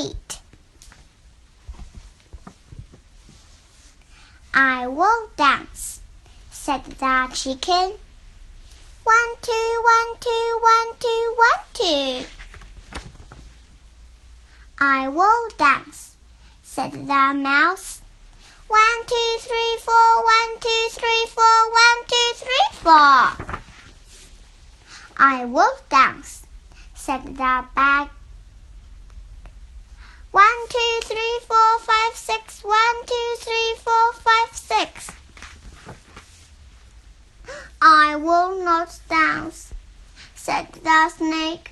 feet. I will dance, said the chicken. One, two, one, two, one, two, one, two. I will dance, said the mouse. One, two, three, four, one, two, three, four, one, two, three, four. I will dance, said the bag. One, two, three, four, five, six. One, two, three, four, five, six. I will not dance, said the snake.